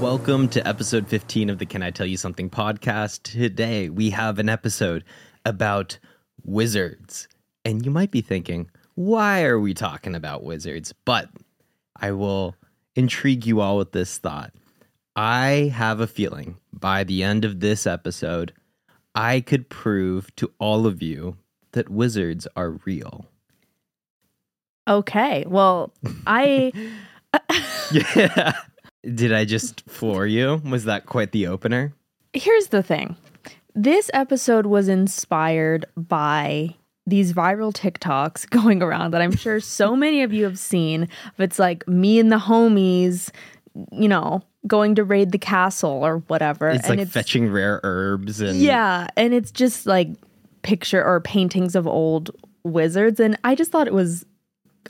Welcome to episode 15 of the Can I Tell You Something podcast. Today we have an episode about wizards. And you might be thinking, why are we talking about wizards? But I will intrigue you all with this thought. I have a feeling by the end of this episode, I could prove to all of you that wizards are real. Okay. Well, I Yeah. Did I just floor you? Was that quite the opener? here's the thing. This episode was inspired by these viral TikToks going around that I'm sure so many of you have seen. It's like me and the homies, you know, going to raid the castle or whatever. It's and like fetching rare herbs and Yeah, and it's just like picture or paintings of old wizards and I just thought it was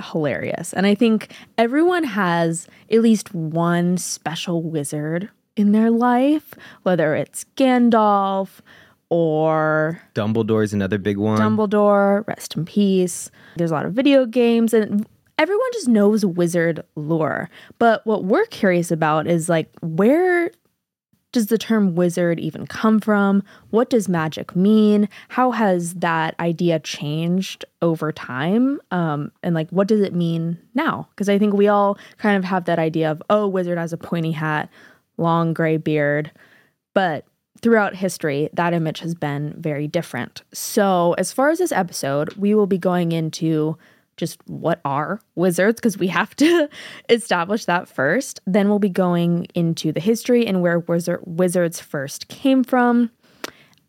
hilarious. And I think everyone has at least one special wizard in their life, whether it's Gandalf or Dumbledore's another big one. Dumbledore, rest in peace. There's a lot of video games and everyone just knows wizard lore. But what we're curious about is like where does the term wizard even come from? What does magic mean? How has that idea changed over time? Um, and like, what does it mean now? Because I think we all kind of have that idea of, oh, wizard has a pointy hat, long gray beard. But throughout history, that image has been very different. So, as far as this episode, we will be going into just what are wizards because we have to establish that first. Then we'll be going into the history and where wizard- wizards first came from,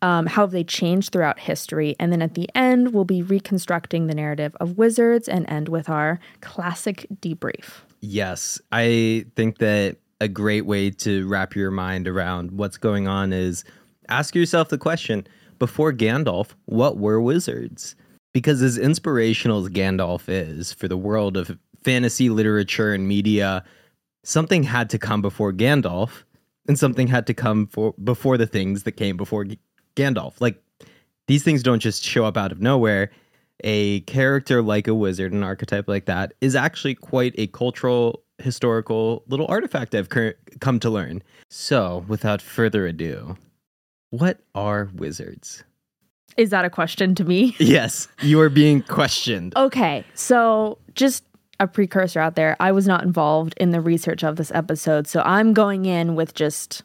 um, how have they changed throughout history, and then at the end we'll be reconstructing the narrative of wizards and end with our classic debrief. Yes, I think that a great way to wrap your mind around what's going on is ask yourself the question before Gandalf, what were wizards? Because as inspirational as Gandalf is for the world of fantasy literature and media, something had to come before Gandalf and something had to come for before the things that came before G- Gandalf. Like these things don't just show up out of nowhere. A character like a wizard, an archetype like that, is actually quite a cultural, historical little artifact I've cur- come to learn. So, without further ado, what are wizards? Is that a question to me? Yes, you are being questioned. Okay, so just a precursor out there. I was not involved in the research of this episode, so I'm going in with just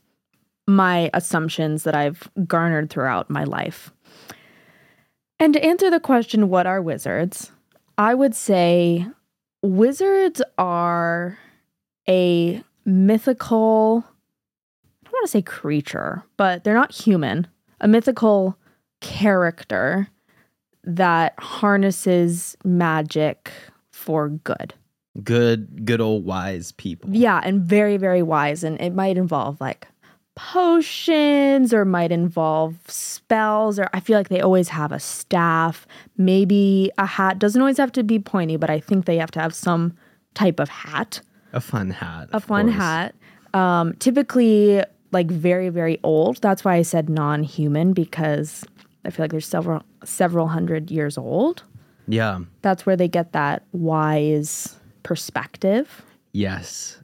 my assumptions that I've garnered throughout my life. And to answer the question, what are wizards? I would say wizards are a mythical, I don't want to say creature, but they're not human, a mythical character that harnesses magic for good. Good, good old wise people. Yeah, and very, very wise. And it might involve like potions or might involve spells, or I feel like they always have a staff, maybe a hat. Doesn't always have to be pointy, but I think they have to have some type of hat, A fun hat. a fun course. hat. Um, typically, like very, very old. That's why I said non human because I feel like they're several, several hundred years old. Yeah. That's where they get that wise perspective. Yes.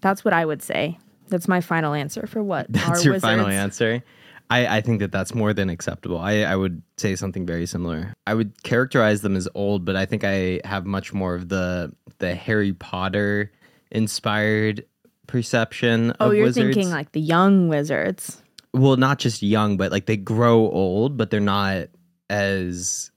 That's what I would say. That's my final answer for what That's your wizards. final answer. I, I think that that's more than acceptable. I, I would say something very similar. I would characterize them as old, but I think I have much more of the the Harry Potter inspired perception Oh, you're wizards. thinking like the young wizards. Well, not just young, but like they grow old, but they're not as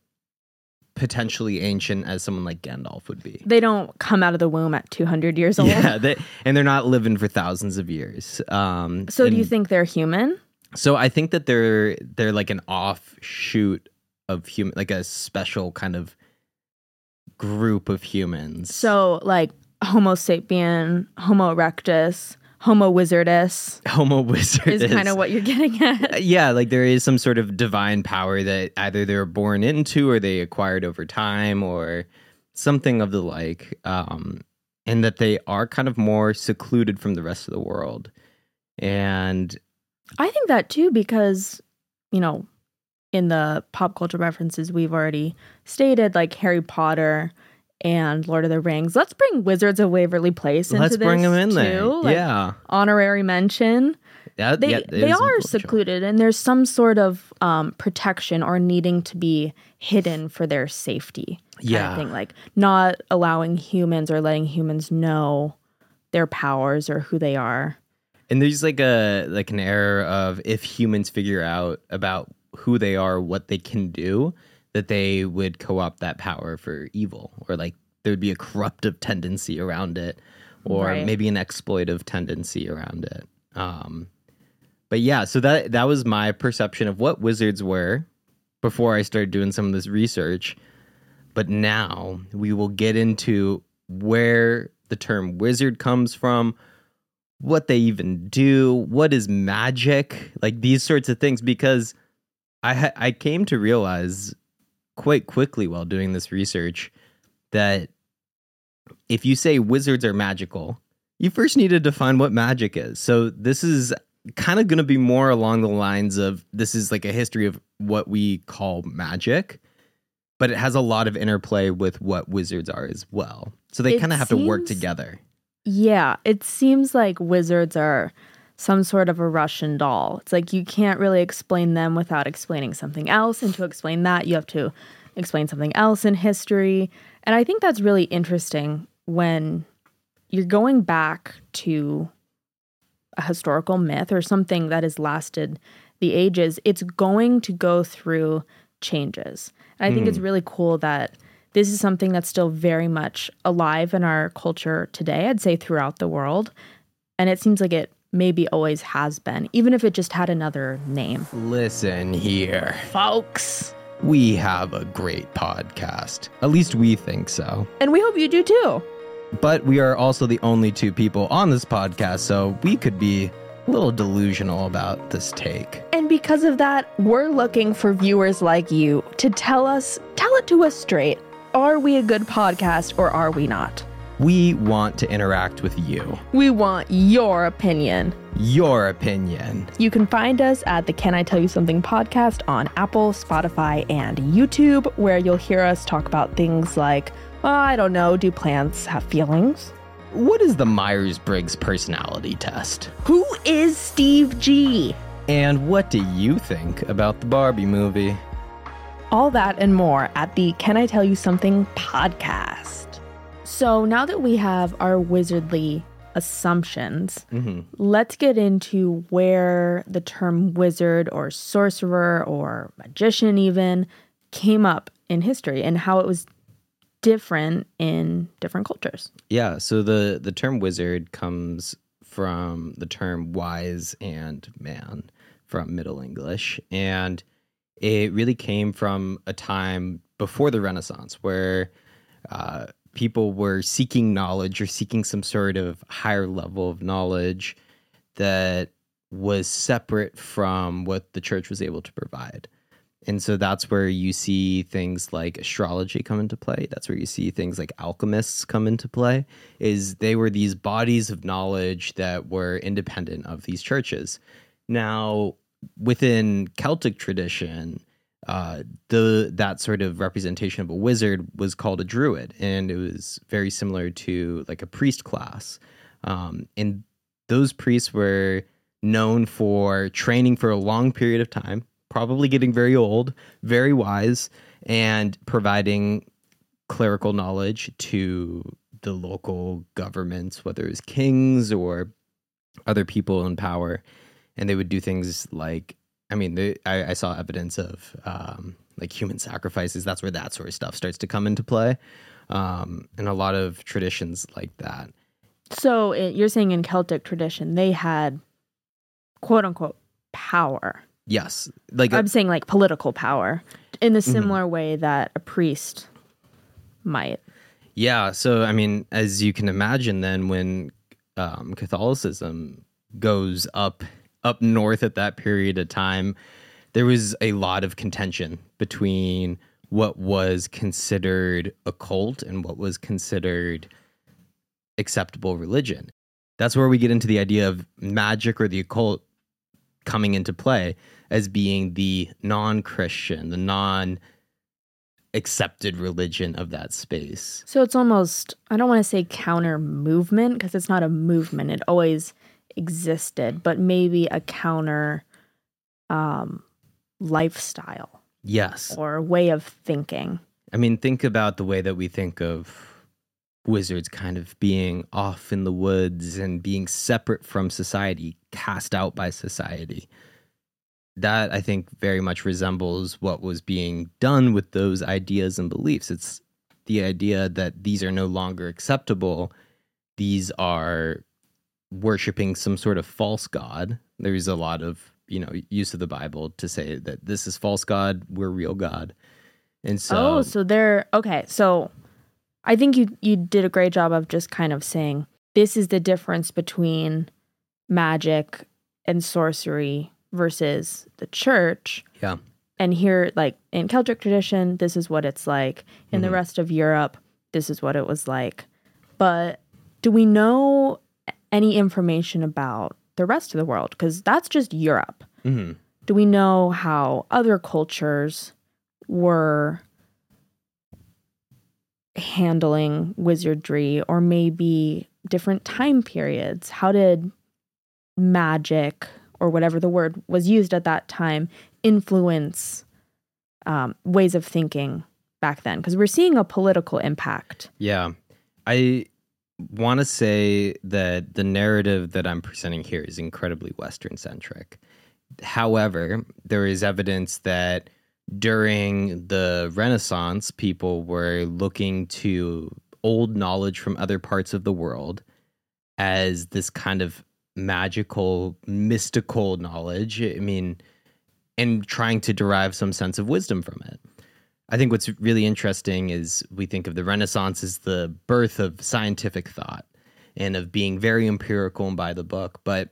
potentially ancient as someone like Gandalf would be. They don't come out of the womb at 200 years old. Yeah, they, and they're not living for thousands of years. Um, So do you think they're human? So I think that they're they're like an offshoot of human, like a special kind of group of humans. So like Homo sapien, Homo erectus, Homo wizardus Homo wizard is kind of what you're getting at. yeah, like there is some sort of divine power that either they're born into or they acquired over time or something of the like. Um, and that they are kind of more secluded from the rest of the world. And I think that too because, you know, in the pop culture references we've already stated, like Harry Potter and Lord of the Rings. Let's bring Wizards of Waverly Place into Let's this bring them in too. there. Like, yeah. honorary mention. That, They yeah, they are secluded, and there's some sort of um, protection or needing to be hidden for their safety. Yeah. thing like not allowing humans or letting humans know their powers or who they are. And there's like a like an error of if humans figure out about who they are, what they can do, that they would co-opt that power for evil, or like there would be a corruptive tendency around it, or Right. maybe an exploitive tendency around it. Um, but yeah, so that that was my perception of what wizards were before I started doing some of this research. But now we will get into where the term wizard comes from, what they even do, what is magic, like these sorts of things. Because I I came to realize quite quickly while doing this research that if you say wizards are magical, you first need to define what magic is. So this is kind of going to be more along the lines of this is like a history of what we call magic, but it has a lot of interplay with what wizards are as well. So they kind of have to work together. Yeah, it seems like wizards are some sort of a Russian doll. It's like you can't really explain them without explaining something else. And to explain that, you have to explain something else in history. And I think that's really interesting when you're going back to a historical myth or something that has lasted the ages, it's going to go through changes. And I think it's hmm. really cool that this is something that's still very much alive in our culture today, I'd say throughout the world. And it seems like it maybe always has been, even if it just had another name. Listen here. Folks. We have a great podcast. At least we think so. And we hope you do too. But we are also the only two people on this podcast, so we could be a little delusional about this take. And because of that, we're looking for viewers like you to tell us, tell it to us straight. Are we a good podcast or are we not? We want to interact with you. We want your opinion. Your opinion. You can find us at the Can I Tell You Something podcast on Apple, Spotify, and YouTube, where you'll hear us talk about things like, oh, I don't know, do plants have feelings? What is the Myers Briggs personality test? Who is Steve G? And what do you think about the Barbie movie? All that and more at the Can I Tell You Something podcast. So now that we have our wizardly assumptions, Mm-hmm. let's get into where the term wizard or sorcerer or magician even came up in history and how it was different in different cultures. Yeah, so the the term wizard comes from the term wise and man from Middle English and it really came from a time before the Renaissance where uh, people were seeking knowledge or seeking some sort of higher level of knowledge that was separate from what the church was able to provide. And so that's where you see things like astrology come into play. That's where you see things like alchemists come into play. Is they were these bodies of knowledge that were independent of these churches. Now, within Celtic tradition, uh, the that sort of representation of a wizard was called a druid, and it was very similar to like a priest class. Um, and those priests were known for training for a long period of time, probably getting very old, very wise, and providing clerical knowledge to the local governments, whether it was kings or other people in power. And they would do things like, I mean, they, I, I saw evidence of um, like human sacrifices. That's where that sort of stuff starts to come into play. Um, and a lot of traditions like that. So it, you're saying in Celtic tradition, they had quote unquote power. Yes. Like, I'm saying like political power in the similar way that a priest might. Yeah. So, I mean, as you can imagine, then when um, Catholicism goes up up north at that period of time, there was a lot of contention between what was considered occult and what was considered acceptable religion. That's where we get into the idea of magic or the occult coming into play as being the non Christian, the non accepted religion of that space. So it's almost, I don't want to say counter movement because it's not a movement. It always existed, but maybe a counter um, lifestyle Yes. or way of thinking. I mean, think about the way that we think of wizards kind of being off in the woods and being separate from society, cast out by society. That I think very much resembles what was being done with those ideas and beliefs. It's the idea that these are no longer acceptable. These are worshiping some sort of false god. There's a lot of, you know, use of the Bible to say that this is false god, we're real god. And so oh, so they're okay. So I think you you did a great job of just kind of saying this is the difference between magic and sorcery versus the church. Yeah. And here, like in Celtic tradition, this is what it's like. In the Mhm. rest of Europe, this is what it was like. But do we know any information about the rest of the world? Because that's just Europe. hmm Do we know how other cultures were handling wizardry or maybe different time periods? How did magic or whatever the word was used at that time influence um, ways of thinking back then? Because we're seeing a political impact. Yeah. I want to say that the narrative that I'm presenting here is incredibly Western centric. However, there is evidence that during the Renaissance, people were looking to old knowledge from other parts of the world as this kind of magical, mystical knowledge. I mean, and trying to derive some sense of wisdom from it. I think what's really interesting is we think of the Renaissance as the birth of scientific thought and of being very empirical and by the book. But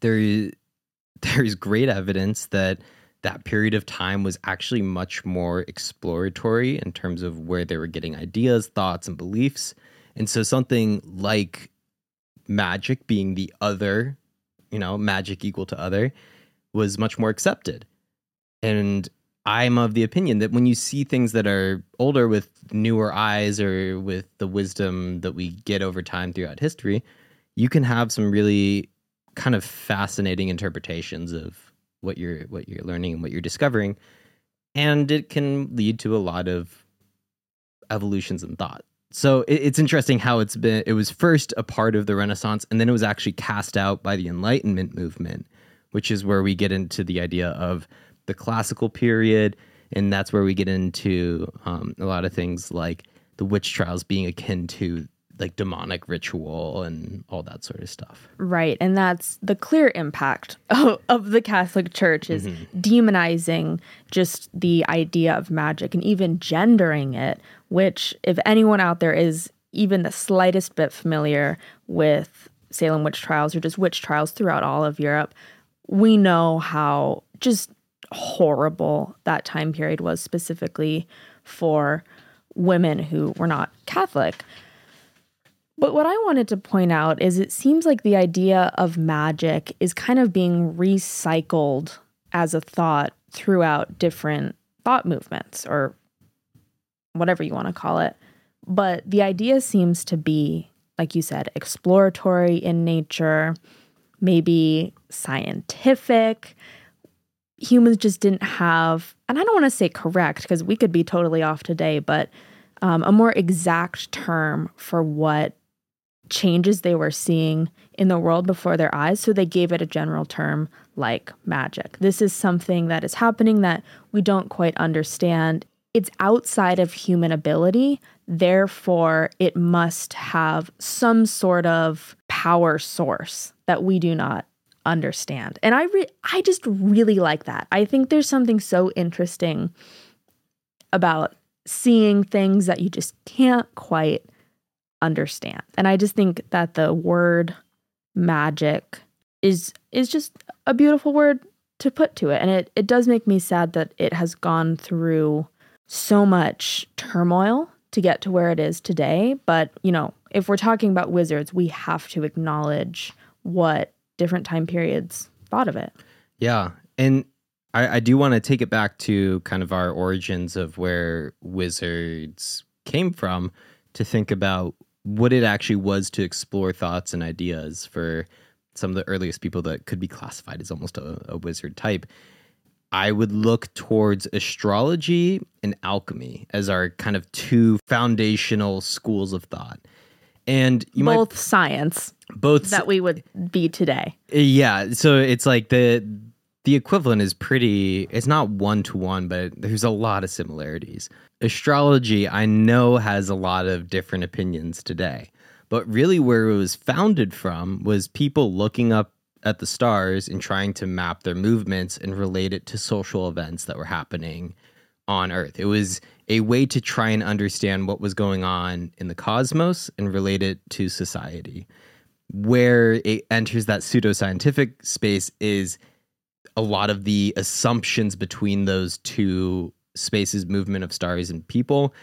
there, there is great evidence that that period of time was actually much more exploratory in terms of where they were getting ideas, thoughts, and beliefs. And so something like magic being the other, you know, magic equal to other, was much more accepted. And I'm of the opinion that when you see things that are older with newer eyes or with the wisdom that we get over time throughout history, you can have some really kind of fascinating interpretations of what you're what you're learning and what you're discovering. And it can lead to a lot of evolutions in thought. So it, it's interesting how it's been it was first a part of the Renaissance and then it was actually cast out by the Enlightenment movement, which is where we get into the idea of the classical period, and that's where we get into um, a lot of things like the witch trials being akin to like demonic ritual and all that sort of stuff. Right. And that's the clear impact of, of the Catholic Church is demonizing just the idea of magic and even gendering it, which if anyone out there is even the slightest bit familiar with Salem witch trials or just witch trials throughout all of Europe, we know how just horrible that time period was specifically for women who were not Catholic. But what I wanted to point out is it seems like the idea of magic is kind of being recycled as a thought throughout different thought movements or whatever you want to call it. But the idea seems to be, like you said, exploratory in nature, maybe scientific. Humans just didn't have, and I don't want to say correct because we could be totally off today, but um, a more exact term for what changes they were seeing in the world before their eyes. So they gave it a general term like magic. This is something that is happening that we don't quite understand. It's outside of human ability. Therefore, it must have some sort of power source that we do not understand. And I re- I just really like that. I think there's something so interesting about seeing things that you just can't quite understand. And I just think that the word magic is is just a beautiful word to put to it. And it, it does make me sad that it has gone through so much turmoil to get to where it is today. But, you know, if we're talking about wizards, we have to acknowledge what different time periods thought of it. Yeah. And I, I do want to take it back to kind of our origins of where wizards came from to think about what it actually was to explore thoughts and ideas for some of the earliest people that could be classified as almost a, a wizard type. I would look towards astrology and alchemy as our kind of two foundational schools of thought. And you Both might science both that we would be today. yeah, so it's like the the equivalent is pretty it's not one to one, but there's a lot of similarities. Astrology I know has a lot of different opinions today. But really where it was founded from was people looking up at the stars and trying to map their movements and relate it to social events that were happening on Earth. It was a way to try and understand what was going on in the cosmos and relate it to society. Where it enters that pseudoscientific space is a lot of the assumptions between those two spaces movement of stars and people.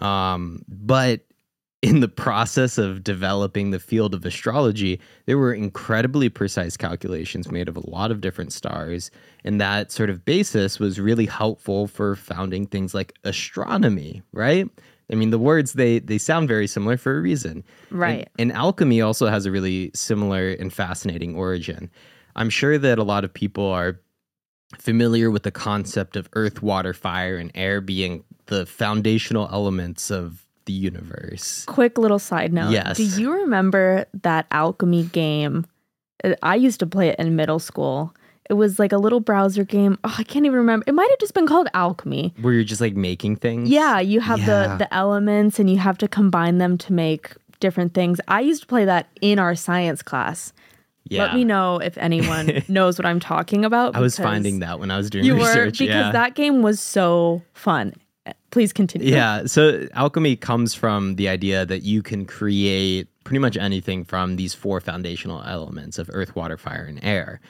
Um, but in the process of developing the field of astrology, there were incredibly precise calculations made of a lot of different stars. And that sort of basis was really helpful for founding things like astronomy, right? I mean, the words they they sound very similar for a reason. Right. And, and alchemy also has a really similar and fascinating origin. I'm sure that a lot of people are familiar with the concept of earth, water, fire, and air being the foundational elements of the universe. Quick little side note. Yes. Do you remember that alchemy game? Uh, I used to play it in middle school. It was like a little browser game. Oh, I can't even remember. It might have just been called Alchemy. Where you're just like making things. Yeah, you have Yeah. the the elements and you have to combine them to make different things. I used to play that in our science class. Yeah. Let me know if anyone knows what I'm talking about. I was finding that when I was doing you were research. because yeah. that game was so fun. Please continue. Yeah. So alchemy comes from the idea that you can create pretty much anything from these four foundational elements of earth, water, fire, and air.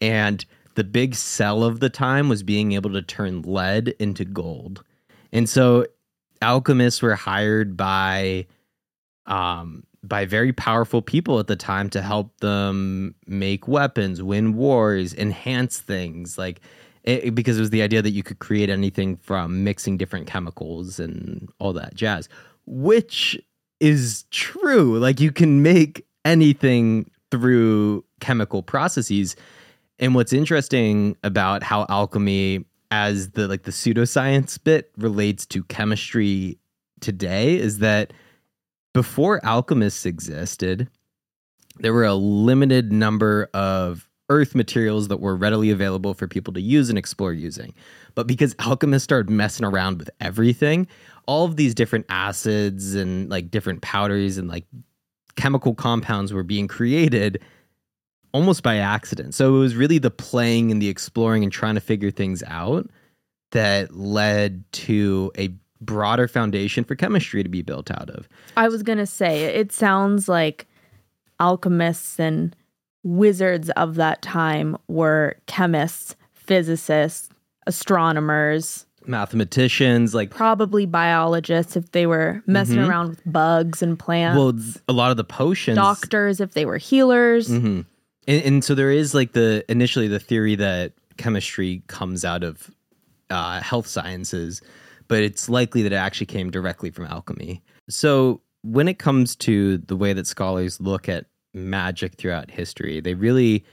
And the big sell of the time was being able to turn lead into gold. And so alchemists were hired by um by very powerful people at the time to help them make weapons, win wars, enhance things like it, because it was the idea that you could create anything from mixing different chemicals and all that jazz, which is true. Like you can make anything through chemical processes. And what's interesting about how alchemy as the like the pseudoscience bit relates to chemistry today is that before alchemists existed, there were a limited number of earth materials that were readily available for people to use and explore using. But because alchemists started messing around with everything, all of these different acids and like different powders and like chemical compounds were being created almost by accident. So it was really the playing and the exploring and trying to figure things out that led to a broader foundation for chemistry to be built out of. I was going to say, it sounds like alchemists and wizards of that time were chemists, physicists, astronomers, Mathematicians, like probably biologists if they were messing Mhm. around with bugs and plants, well, a lot of the potions. doctors if they were healers. hmm And, and so there is like the initially the theory that chemistry comes out of uh, health sciences, but it's likely that it actually came directly from alchemy. So when it comes to the way that scholars look at magic throughout history, they really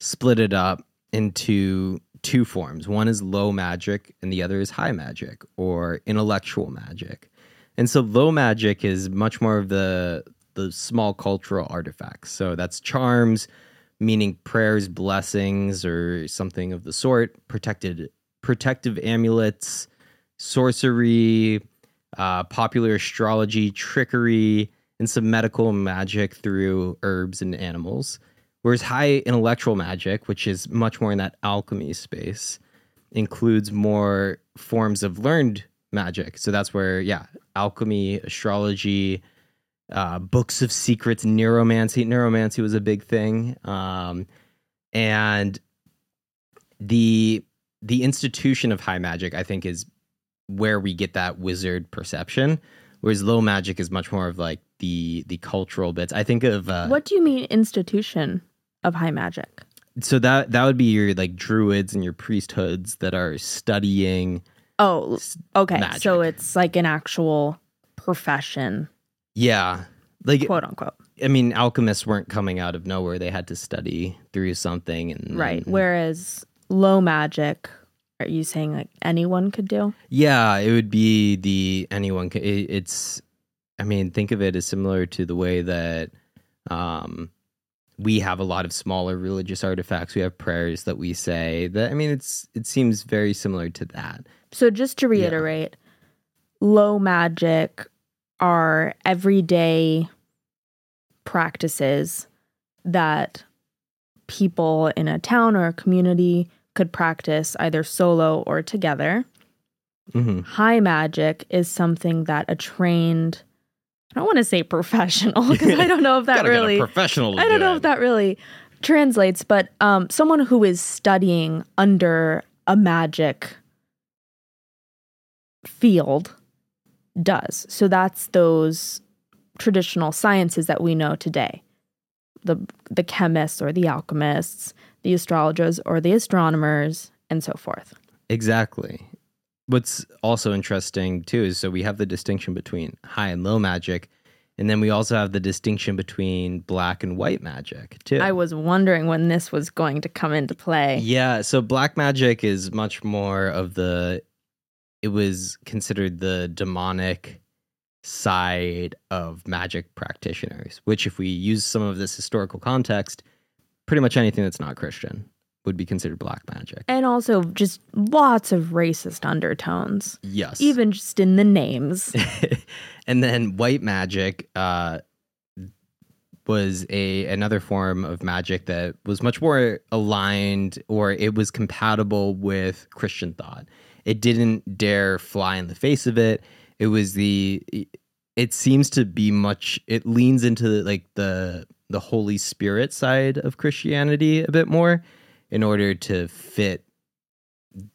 split it up into two forms. One is low magic, and the other is high magic or intellectual magic. And so low magic is much more of the the small cultural artifacts. So that's charms, meaning prayers, blessings, or something of the sort. Protected protective amulets, sorcery, uh, popular astrology, trickery, and some medical magic through herbs and animals. Whereas high intellectual magic, which is much more in that alchemy space, includes more forms of learned magic. So that's where, yeah, alchemy, astrology, uh, books of secrets, necromancy. Necromancy was a big thing, um, and the the institution of high magic, I think, is where we get that wizard perception. Whereas low magic is much more of like the the cultural bits. I think of uh, What do you mean institution of high magic? so that that would be your like druids and your priesthoods that are studying Oh, okay. magic. So it's like an actual profession, yeah like quote unquote. i mean alchemists weren't coming out of nowhere they had to study through something and Right. then- Whereas low magic, are you saying like anyone could do? yeah it would be the anyone ca- it, it's i mean think of it as similar to the way that um we have a lot of smaller religious artifacts. We have prayers that we say that i mean it's it seems very similar to that. So just to reiterate, low magic are everyday practices that people in a town or a community could practice either solo or together. hmm High magic is something that a trained I don't want to say professional because I don't know if that Gotta get a really professional I don't do know it. if that really translates, but um, someone who is studying under a magic field does. So that's those traditional sciences that we know today. The the chemists or the alchemists, the astrologers or the astronomers, and so forth. Exactly. What's also interesting too is so we have the distinction between high and low magic, and then we also have the distinction between black and white magic too. I was wondering when this was going to come into play. yeah, so black magic is much more of the it was considered the demonic side of magic practitioners, which if we use some of this historical context, pretty much anything that's not Christian would be considered black magic. And also just lots of racist undertones, Yes. even just in the names. and then white magic uh, was a another form of magic that was much more aligned or it was compatible with Christian thought. It didn't dare fly in the face of it. It was the it seems to be much it leans into like the the Holy Spirit side of Christianity a bit more in order to fit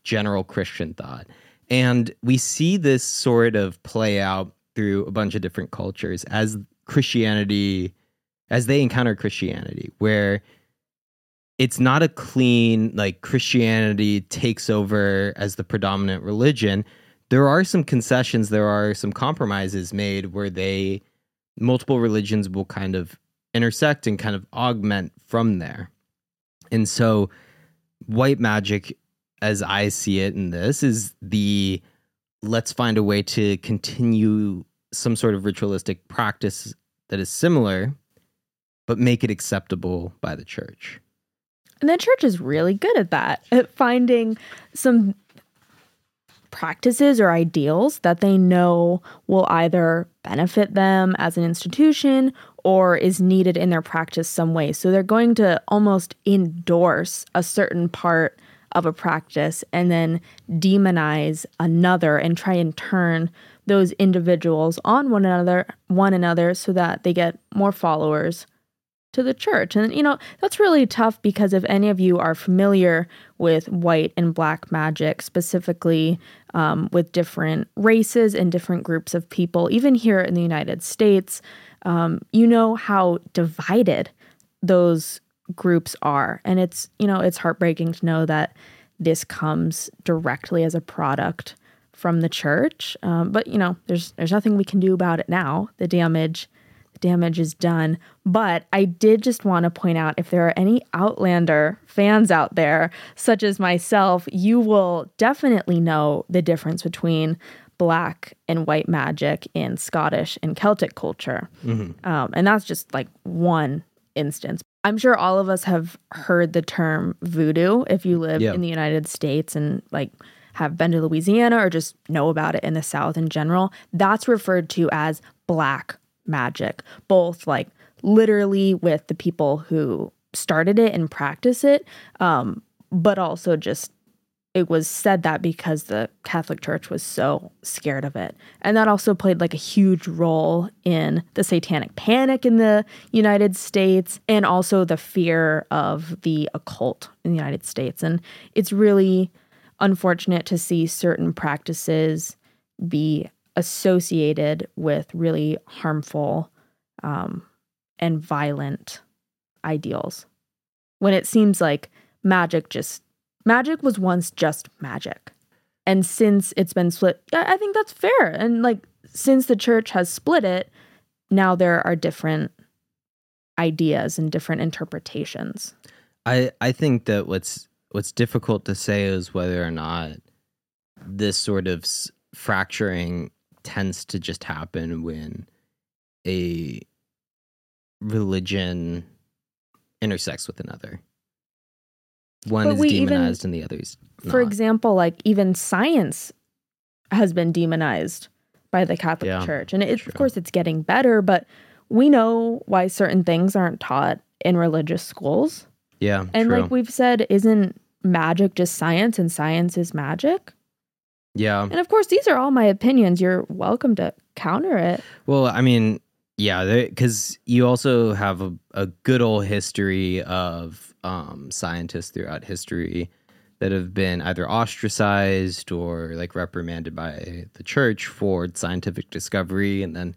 general Christian thought. And we see this sort of play out through a bunch of different cultures as Christianity, as they encounter Christianity, where it's not a clean, like Christianity takes over as the predominant religion. There are some concessions, there are some compromises made where they, multiple religions will kind of intersect and kind of augment from there. And so, white magic as I see it in this is the let's find a way to continue some sort of ritualistic practice that is similar, but make it acceptable by the church. And the church is really good at that, at finding some practices or ideals that they know will either benefit them as an institution or is needed in their practice some way. So they're going to almost endorse a certain part of a practice and then demonize another and try and turn those individuals on one another one another so that they get more followers to the church. And, you know, that's really tough because if any of you are familiar with white and black magic, specifically um, with different races and different groups of people, even here in the United States, um, you know how divided those groups are. And it's, you know, it's heartbreaking to know that this comes directly as a product from the church. Um, but, you know, there's, there's nothing we can do about it now. The damage the damage is done. But I did just want to point out if there are any Outlander fans out there, such as myself, you will definitely know the difference between black and white magic in Scottish and Celtic culture. Um, and that's just like one instance. I'm sure all of us have heard the term voodoo if you live Yeah. in the United States and like have been to Louisiana or just know about it in the South in general. That's referred to as black magic, both like literally with the people who started it and practice it, um, but also just it was said that because the Catholic Church was so scared of it. And that also played like a huge role in the satanic panic in the United States and also the fear of the occult in the United States. And it's really unfortunate to see certain practices be associated with really harmful um, and violent ideals. when it seems like magic just magic was once just magic. And since it's been split, I think that's fair. And like since the church has split it, now there are different ideas and different interpretations. I I think that what's what's difficult to say is whether or not this sort of s- fracturing tends to just happen when a religion intersects with another. One But is we even- demonized and the other's For example, like even science has been demonized by the Catholic Yeah, Church. And it, of course it's getting better, but we know why certain things aren't taught in religious schools. yeah, And true. like we've said, isn't magic just science and science is magic? yeah. And of course, these are all my opinions. You're welcome to counter it. Well, I mean, yeah, because you also have a, a good old history of um, scientists throughout history that have been either ostracized or like reprimanded by the church for scientific discovery, and then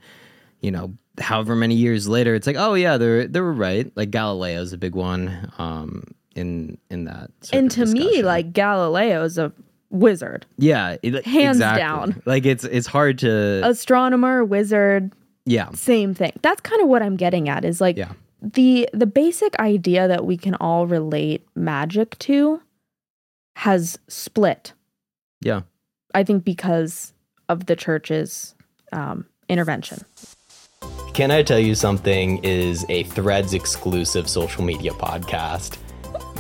you know, however many years later, it's like, oh yeah, they they were right. Like Galileo's a big one um, in in that. sort and to me, like Galileo's a wizard, yeah, it- Hands exactly. down. Like it's it's hard to astronomer, wizard, yeah same thing. That's kind of what I'm getting at is like yeah the the basic idea that we can all relate magic to has split. yeah. I think because of the church's um, intervention. Can I Tell You Something is a Threads exclusive social media podcast.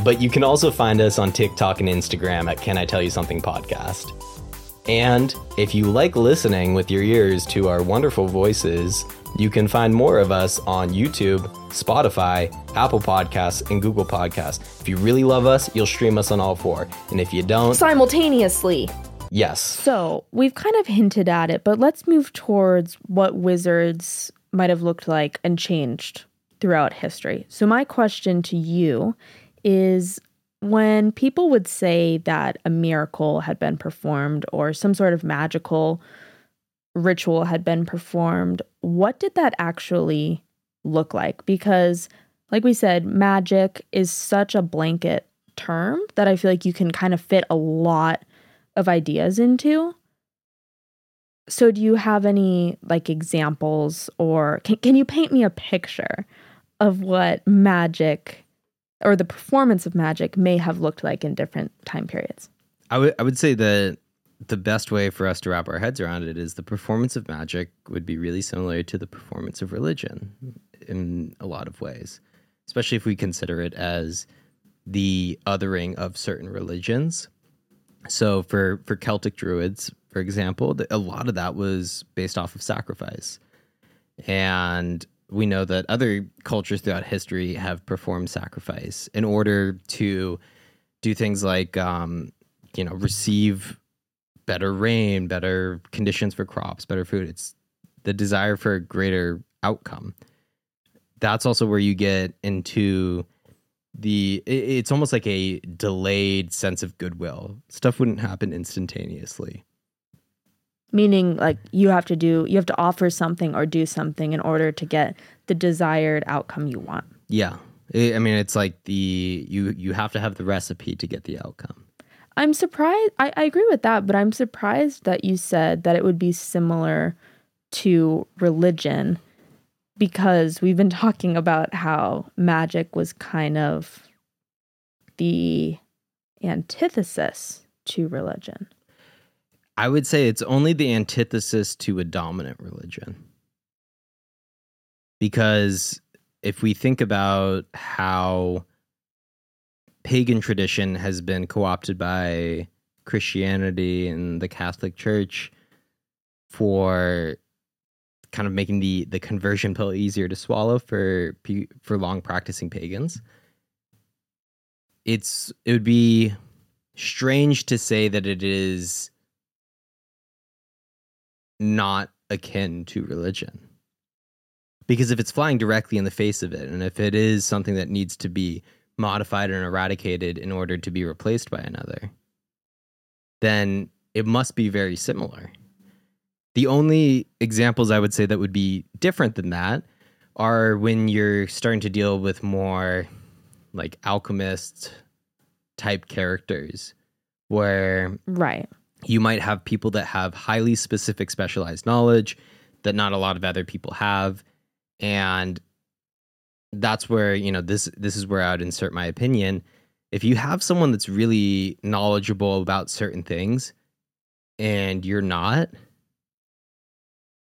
But you can also find us on TikTok and Instagram at Can I Tell You Something Podcast. And if you like listening with your ears to our wonderful voices, you can find more of us on YouTube, Spotify, Apple Podcasts, and Google Podcasts. If you really love us, you'll stream us on all four. And if you don't, Simultaneously. yes. So we've kind of hinted at it, but let's move towards what wizards might have looked like and changed throughout history. So, my question to you is when people would say that a miracle had been performed or some sort of magical ritual had been performed, what did that actually look like? Because, like we said, magic is such a blanket term that I feel like you can kind of fit a lot of ideas into. So do you have any like examples or can can you paint me a picture of what magic or the performance of magic may have looked like in different time periods? I would I would say that the best way for us to wrap our heads around it is the performance of magic would be really similar to the performance of religion in a lot of ways, especially if we consider it as the othering of certain religions. So for for Celtic druids, for example, a lot of that was based off of sacrifice. And we know that other cultures throughout history have performed sacrifice in order to do things like um, you know receive better rain better conditions for crops better food. It's the desire for a greater outcome. That's also where you get into the it's almost like a delayed sense of goodwill. Stuff wouldn't happen instantaneously. Meaning like you have to do you have to offer something or do something in order to get the desired outcome you want. yeah. I I mean it's like the you you have to have the recipe to get the outcome I'm surprised I, I agree with that, but I'm surprised that you said that it would be similar to religion because we've been talking about how magic was kind of the antithesis to religion. I would say it's only the antithesis to a dominant religion. Because if we think about how pagan tradition has been co opted by Christianity and the Catholic Church for kind of making the, the conversion pill easier to swallow for for long practicing pagans, it's it would be strange to say that it is not akin to religion. Because if it's flying directly in the face of it, and if it is something that needs to be modified and eradicated in order to be replaced by another, then it must be very similar. The only examples I would say that would be different than that are when you're starting to deal with more like alchemist type characters where Right. you might have people that have highly specific specialized knowledge that not a lot of other people have and that's where you know this this is where i would insert my opinion if you have someone that's really knowledgeable about certain things and you're not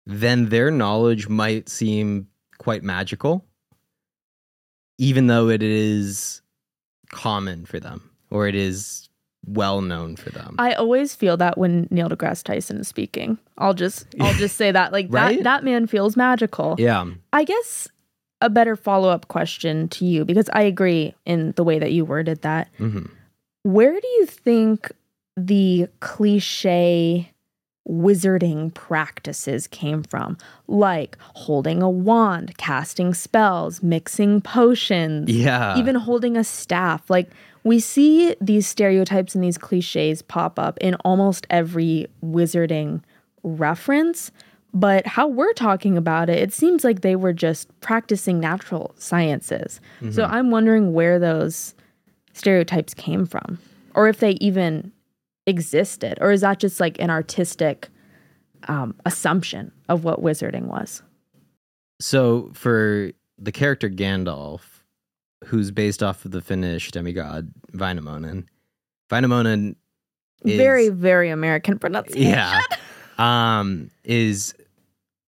then their knowledge might seem quite magical even though it is common for them or it is well known for them I always feel that when Neil deGrasse Tyson is speaking. I'll just I'll just say that like Right? that that man feels magical. yeah I guess a better follow-up question to you because I agree in the way that you worded that. hmm Where do you think the cliche wizarding practices came from? Like holding a wand, casting spells, mixing potions, yeah even holding a staff. Like we see these stereotypes and these cliches pop up in almost every wizarding reference. But how we're talking about it, it seems like they were just practicing natural sciences. So I'm wondering where those stereotypes came from, or if they even existed, or is that just like an artistic um, assumption of what wizarding was? So for the character Gandalf, who's based off of the Finnish demigod Vainamoinen, Vainamoinen is, very, very American pronunciation. yeah um is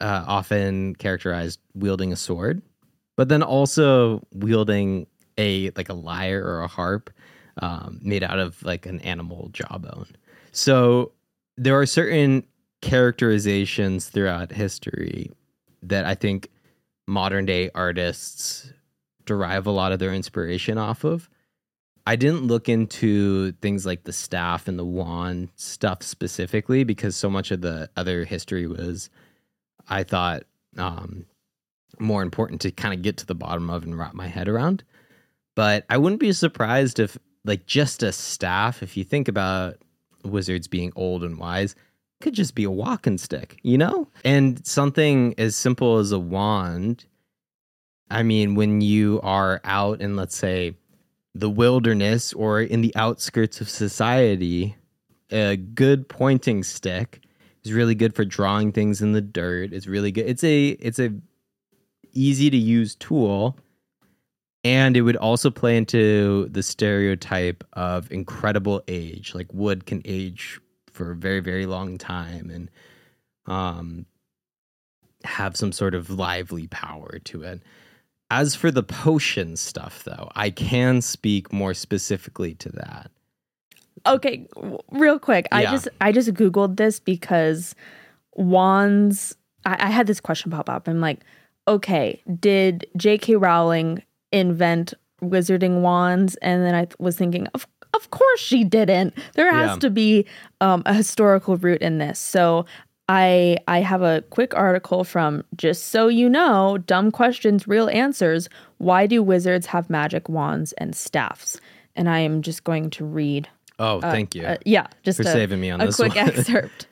uh, often characterized wielding a sword, but then also wielding a like a lyre or a harp um, made out of like an animal jawbone. So there are certain characterizations throughout history that I think modern day artists derive a lot of their inspiration off of. I didn't look into things like the staff and the wand stuff specifically because so much of the other history was, I thought, um, more important to kind of get to the bottom of and wrap my head around. But I wouldn't be surprised if, like, just a staff, if you think about wizards being old and wise, could just be a walking stick, you know? And something as simple as a wand. I mean, when you are out in, let's say, the wilderness or in the outskirts of society, a good pointing stick is really good for drawing things in the dirt. It's really good. It's a it's a easy to use tool and it would also play into the stereotype of incredible age. Like wood can age for a very very long time and um have some sort of lively power to it. As for the potion stuff, though, I can speak more specifically to that. Okay, real quick. I just I just googled this because wands. I, I had this question pop up. I'm like, okay, did J.K. Rowling invent wizarding wands? And then I th- was thinking, of of course she didn't. There has Yeah. to be um, a historical root in this. So I I have a quick article from just so you know, dumb questions, real answers. Why do wizards have magic wands and staffs? And I am just going to read Oh, thank you uh, yeah, just for a, saving me on a this quick one. excerpt.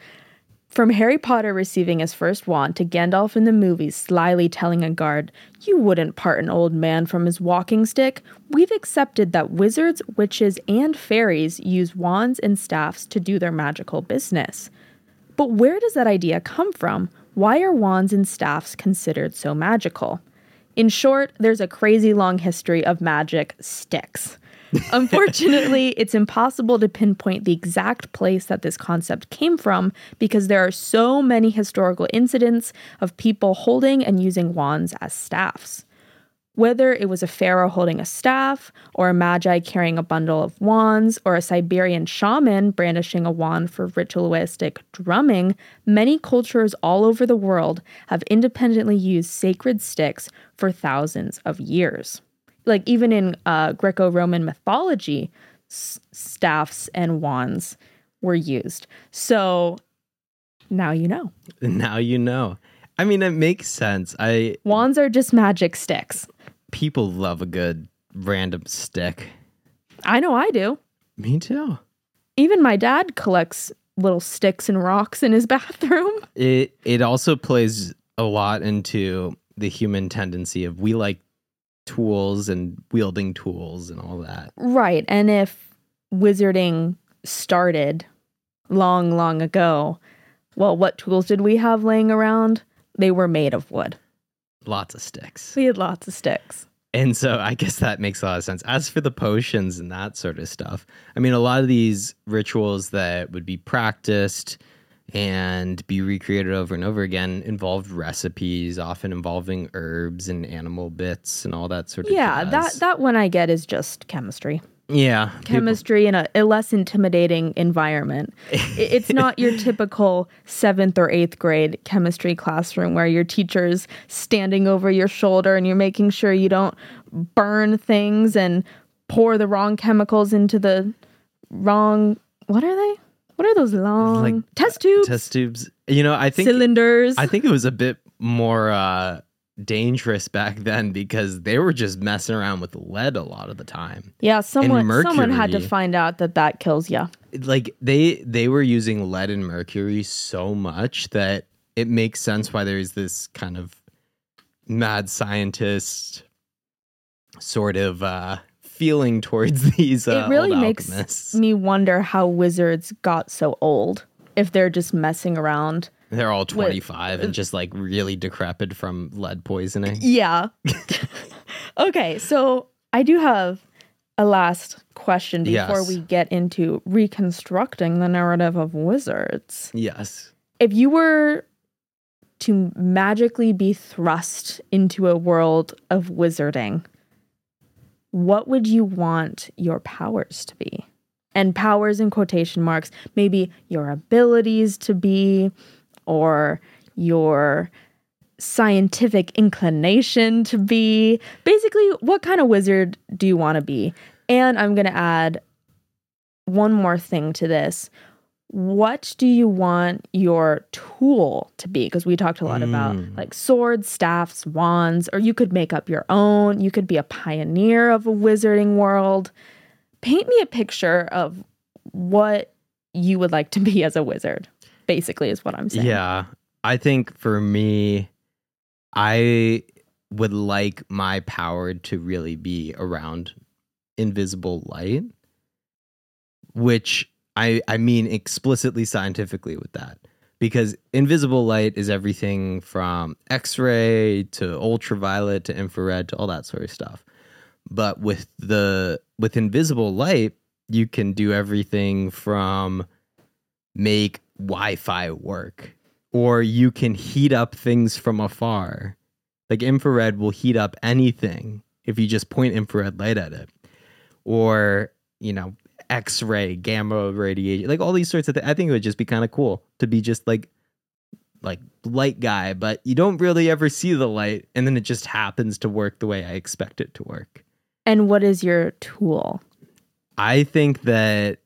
From Harry Potter receiving his first wand to Gandalf in the movies slyly telling a guard, You wouldn't part an old man from his walking stick. We've accepted that wizards, witches, and fairies use wands and staffs to do their magical business. But where does that idea come from? Why are wands and staffs considered so magical? In short, there's a crazy long history of magic sticks. Unfortunately, it's impossible to pinpoint the exact place that this concept came from because there are so many historical incidents of people holding and using wands as staffs. Whether it was a pharaoh holding a staff, or a magi carrying a bundle of wands, or a Siberian shaman brandishing a wand for ritualistic drumming, many cultures all over the world have independently used sacred sticks for thousands of years. Like even in uh, Greco Roman mythology, s- staffs and wands were used. So now you know. now you know. I mean, it makes sense. I Wands are just magic sticks. people love a good random stick. I know I do. Me too. Even my dad collects little sticks and rocks in his bathroom. It it also plays a lot into the human tendency of we like tools and wielding tools and all that. Right. And if wizarding started long, long ago, well, what tools did we have laying around? They were made of wood. Lots of sticks. We had lots of sticks. And so I guess that makes a lot of sense. As for the potions and that sort of stuff, I mean, a lot of these rituals that would be practiced and be recreated over and over again involved recipes, often involving herbs and animal bits and all that sort of Yeah, that jazz. that one I get is just chemistry. yeah, people- Chemistry in a, a less intimidating environment. It's not your typical seventh or eighth grade chemistry classroom where your teacher's standing over your shoulder and you're making sure you don't burn things and pour the wrong chemicals into the wrong. What are they? What are those long Like, test tubes? test tubes. You know, I think cylinders. I think it was a bit more uh, dangerous back then because they were just messing around with lead a lot of the time. yeah, someone someone had to find out that that kills you. like they they were using lead and mercury so much that it makes sense why there's this kind of mad scientist sort of uh feeling towards these uh, it really makes alchemists. me wonder how wizards got so old if they're just messing around. they're all 25 and just like really decrepit from lead poisoning Yeah. okay, so I do have a last question before Yes. we get into reconstructing the narrative of wizards. yes If you were to magically be thrust into a world of wizarding, what would you want your powers to be? And powers in quotation marks, maybe your abilities to be, or your scientific inclination to be. Basically, what kind of wizard do you want to be? And I'm going to add one more thing to this. What do you want your tool to be? Because we talked a lot about Mm. like swords, staffs, wands, or you could make up your own. You could be a pioneer of a wizarding world. Paint me a picture of what you would like to be as a wizard, basically, is what I'm saying. Yeah. I think for me, I would like my power to really be around invisible light, which I, I mean explicitly scientifically with that. Because invisible light is everything from X ray to ultraviolet to infrared to all that sort of stuff. But with the with invisible light, you can do everything from make Wi-Fi work, or you can heat up things from afar. Like infrared will heat up anything if you just point infrared light at it, or you know X-ray, gamma radiation, like all these sorts of things. I think it would just be kind of cool to be just like like light guy, but you don't really ever see the light, and then it just happens to work the way I expect it to work. And what is your tool? I think that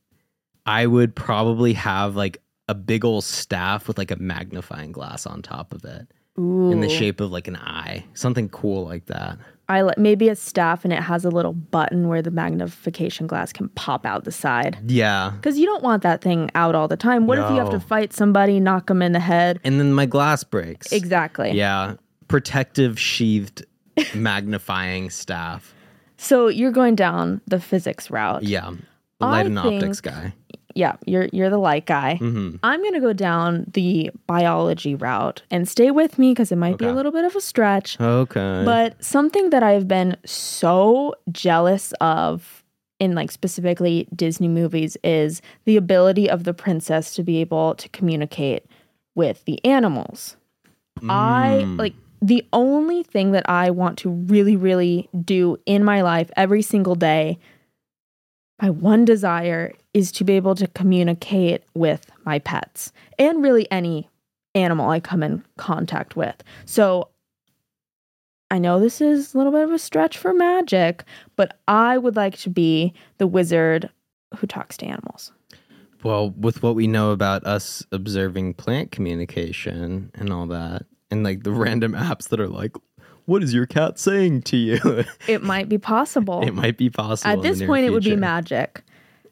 I would probably have like a big old staff with like a magnifying glass on top of it Ooh. in the shape of like an eye, something cool like that. I li- maybe a staff and it has a little button where the magnification glass can pop out the side. Yeah. Because you don't want that thing out all the time. What if you have to fight somebody, knock them in the head? And then my glass breaks. Exactly. Yeah. Protective sheathed magnifying staff. So you're going down the physics route. Yeah. The I light and optics guy. Yeah, you're you're the light guy. hmm I'm gonna go down the biology route and stay with me because it might be a little bit of a stretch. Okay. But something that I've been so jealous of in like specifically Disney movies is the ability of the princess to be able to communicate with the animals. I Mm. like the only thing that I want to really, really do in my life every single day. My one desire is to be able to communicate with my pets and really any animal I come in contact with. So I know this is a little bit of a stretch for magic, but I would like to be the wizard who talks to animals. Well, with what we know about us observing plant communication and all that, and like the random apps that are like, what is your cat saying to you? It might be possible. it might be possible. At this point, it would be magic.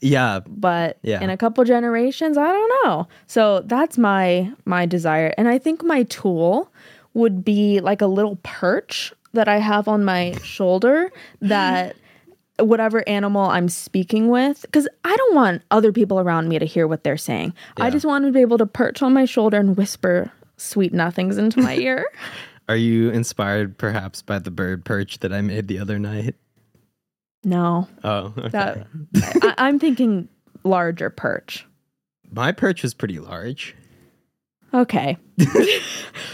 Yeah. but Yeah. in a couple generations i don't know so that's my my desire and i think my tool would be like a little perch that I have on my shoulder that whatever animal I'm speaking with, because I don't want other people around me to hear what they're saying. I just want to be able to perch on my shoulder and whisper sweet nothings into my ear. Are you inspired perhaps by the bird perch that I made the other night? No, Oh, okay. that I, I'm thinking larger perch. my perch was pretty large. Okay.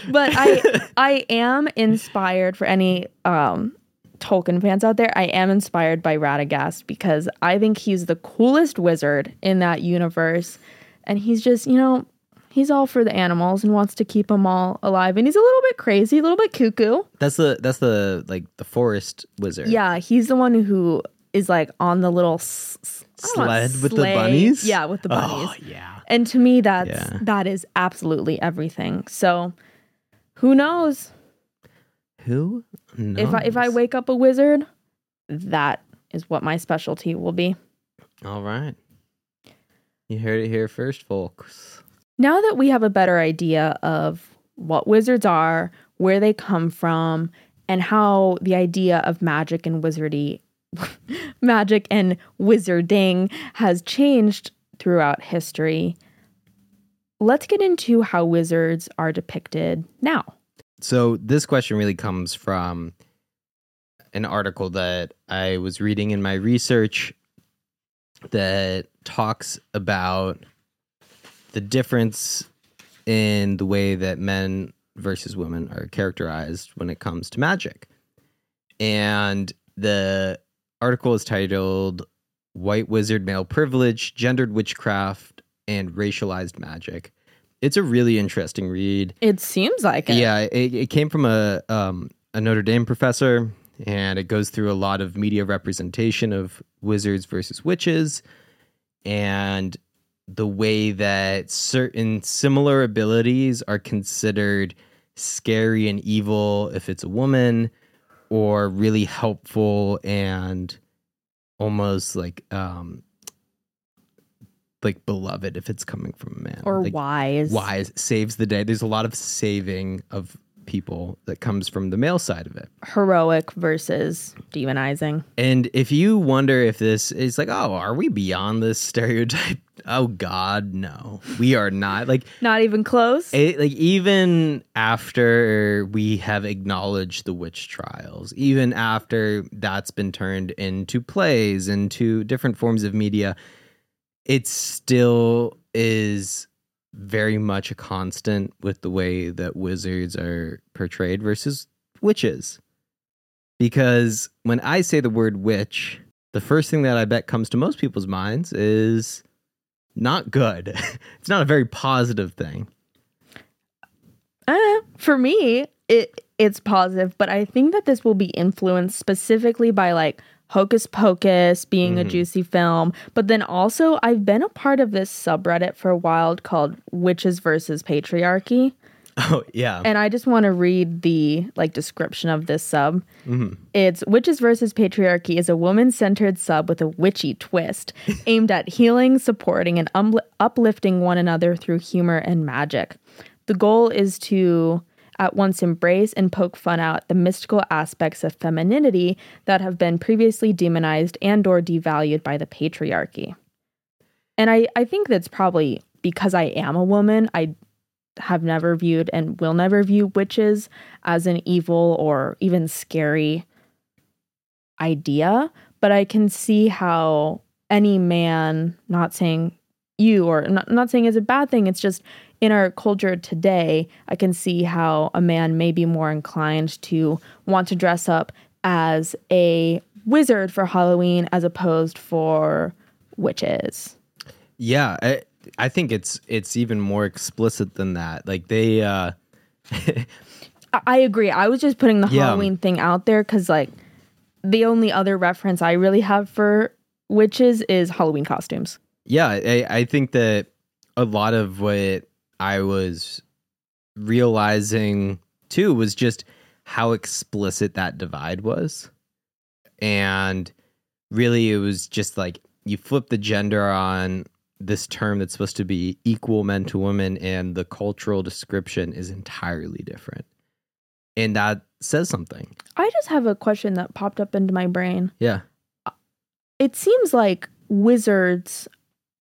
but I I am inspired for any um Tolkien fans out there. I am inspired by Radagast because I think he's the coolest wizard in that universe and he's just, you know, he's all for the animals and wants to keep them all alive and he's a little bit crazy, a little bit cuckoo. That's the that's the like the forest wizard. Yeah, he's the one who is like on the little s- s- I don't know, Sled with the bunnies? Yeah, with the oh, bunnies. Oh yeah. And to me, that's Yeah. that is absolutely everything. So, who knows Who? if I if I wake up a wizard, that is what my specialty will be. All right. You heard it here first, folks. Now that we have a better idea of what wizards are, where they come from, and how the idea of magic and wizardy, magic and wizarding has changed throughout history, let's get into how wizards are depicted now. So this question really comes from an article that I was reading in my research that talks about the difference in the way that men versus women are characterized when it comes to magic. And the article is titled White Wizard Male Privilege, Gendered Witchcraft, and Racialized Magic. It's a really interesting read. It seems like it. Yeah, it, it came from a um, a Notre Dame professor, and it goes through a lot of media representation of wizards versus witches, and the way that certain similar abilities are considered scary and evil if it's a woman, or really helpful and almost like um like beloved if it's coming from a man Or like, wise. wise saves the day. There's a lot of saving of people that comes from the male side of it. Heroic versus demonizing. And if you wonder if this is like, oh, are we beyond this stereotype? Oh God, no, we are not. Like, Not even close. it, like even after we have acknowledged the witch trials, even after that's been turned into plays, into different forms of media, it still is very much a constant with the way that wizards are portrayed versus witches. Because when I say the word witch, the first thing that I bet comes to most people's minds is not good. it's not a very positive thing. Uh, for me, it it's positive, but I think that this will be influenced specifically by like Hocus Pocus being a Mhm. juicy film, but then also I've been a part of this subreddit for a while called Witches versus Patriarchy, Oh, yeah. and I just want to read the like description of this sub. Mhm. It's Witches versus Patriarchy is a woman-centered sub with a witchy twist, aimed at healing, supporting, and um- uplifting one another through humor and magic. The goal is to at once embrace and poke fun out the mystical aspects of femininity that have been previously demonized and or devalued by the patriarchy. And I, I think that's probably because I am a woman, I have never viewed and will never view witches as an evil or even scary idea, but I can see how any man, not saying you or not, not saying it's a bad thing, it's just in our culture today, I can see how a man may be more inclined to want to dress up as a wizard for Halloween as opposed for witches. Yeah, I, I think it's it's even more explicit than that. Like they uh I- agree. I was just putting the Yeah. Halloween thing out there because, like, the only other reference I really have for witches is Halloween costumes. yeah, I, I think that a lot of what I was realizing too was just how explicit that divide was. And really it was just like you flip the gender on this term that's supposed to be equal men to women and the cultural description is entirely different. and that says something. I just have a question that popped up into my brain. Yeah. It seems like wizards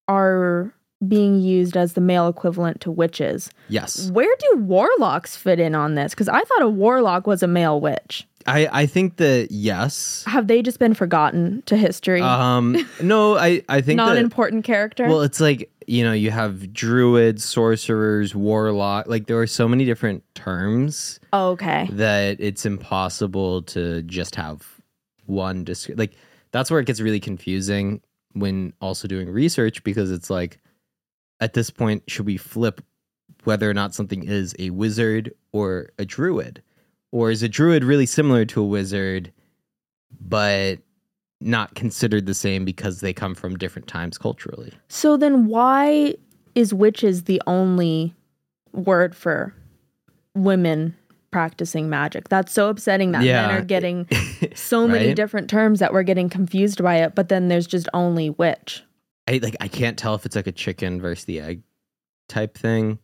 are being used as the male equivalent to witches. Yes. Where do warlocks fit in on this? Because I thought a warlock was a male witch. I I think that yes. Have they just been forgotten to history? Um no, I I think Not that important character. Well, it's like, you know, you have druids, sorcerers, warlock, like there are so many different terms oh, okay. that it's impossible to just have one descri- like that's where it gets really confusing when also doing research because it's like at this point should we flip whether or not something is a wizard or a druid or is a druid really similar to a wizard but not considered the same because they come from different times culturally So then why is witches the only word for women practicing magic? That's so upsetting that men are getting so many different terms that we're getting confused by it, but then there's just only witch. I like I can't tell if it's like a chicken versus the egg type thing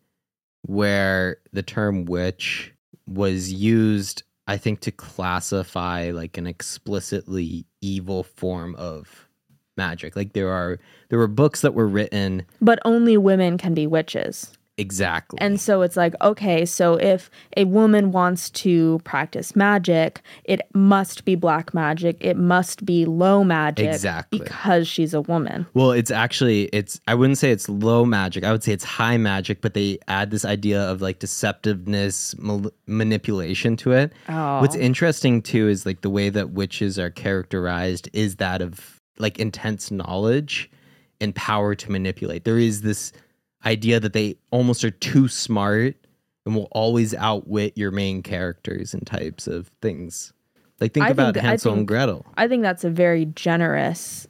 where the term witch was used I think to classify like an explicitly evil form of magic. Like there are there were books that were written But only women can be witches. Exactly. And so it's like, okay, so if a woman wants to practice magic, it must be black magic. It must be low magic. Exactly. Because she's a woman. Well, it's actually it's I wouldn't say it's low magic. I would say it's high magic, but they add this idea of like deceptiveness, mal- manipulation to it. Oh. What's interesting too is like the way that witches are characterized is that of like intense knowledge and power to manipulate. There is this idea that they almost are too smart and will always outwit your main characters and types of things. Like think I about think- Hansel and Gretel. I think that's a very generous